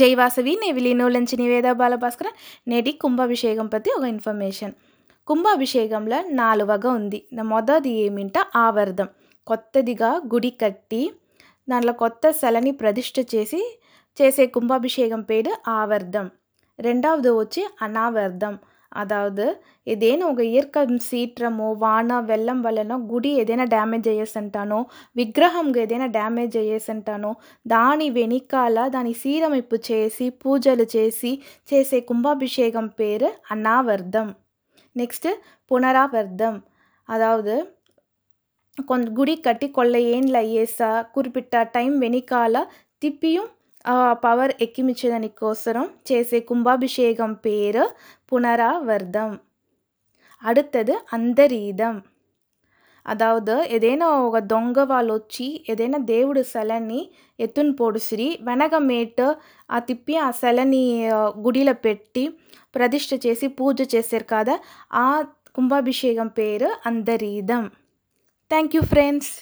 జైవాసవి నెవిలి నూలంచి నివేద బాలభాస్కర నేటి కుంభాభిషేకం ప్రతి ఒక ఇన్ఫర్మేషన్ కుంభాభిషేకంలో నాలుగగా ఉంది మొదటిది ఏమింట ఆవర్ధం కొత్తదిగా గుడి కట్టి దాంట్లో కొత్త శలని ప్రతిష్ట చేసి చేసే కుంభాభిషేకం పేరు ఆవర్ధం రెండవది వచ్చి అనావర్ధం అదావదు ఏదైనా ఒక ఇయర్కం సీట్రమో వాన వెళ్ళం వలన గుడి ఏదైనా డ్యామేజ్ అయ్యేసంటానో విగ్రహంగా ఏదైనా డ్యామేజ్ అయ్యేసంటానో దాని వెనకాల దాని సీరమింపు చేసి పూజలు చేసి చేసే కుంభాభిషేకం పేరు అనావర్ధం நெக்ஸ்ட்டு புனராவர்த்தம் அதாவது கொஞ்சம் குடி கட்டி கொள்ளை ஏனில் ஏசா குறிப்பிட்ட டைம் வெனிக்கால திப்பியும் ఆ పవర్ ఎక్కిమిచ్చడానికోసరం చేసే కుంభాభిషేకం పేరు புனராவர்தம் அடுத்தது அந்தரீதம் அதாவது ஏதேனா ఒక దొంగ వాళ్ళు వచ్చి ఏదైనా దేవుడు సెలని ఎత్తుని పొడుసిరి వెనకమేట ఆ తిప్పి ఆ సెలని గుడిలో పెట్టి ప్రతిష్ఠ చేసి పూజ చేశారు కదా ఆ కుంభాభిషేకం పేరు అందరీదం థ్యాంక్ యూ ఫ్రెండ్స్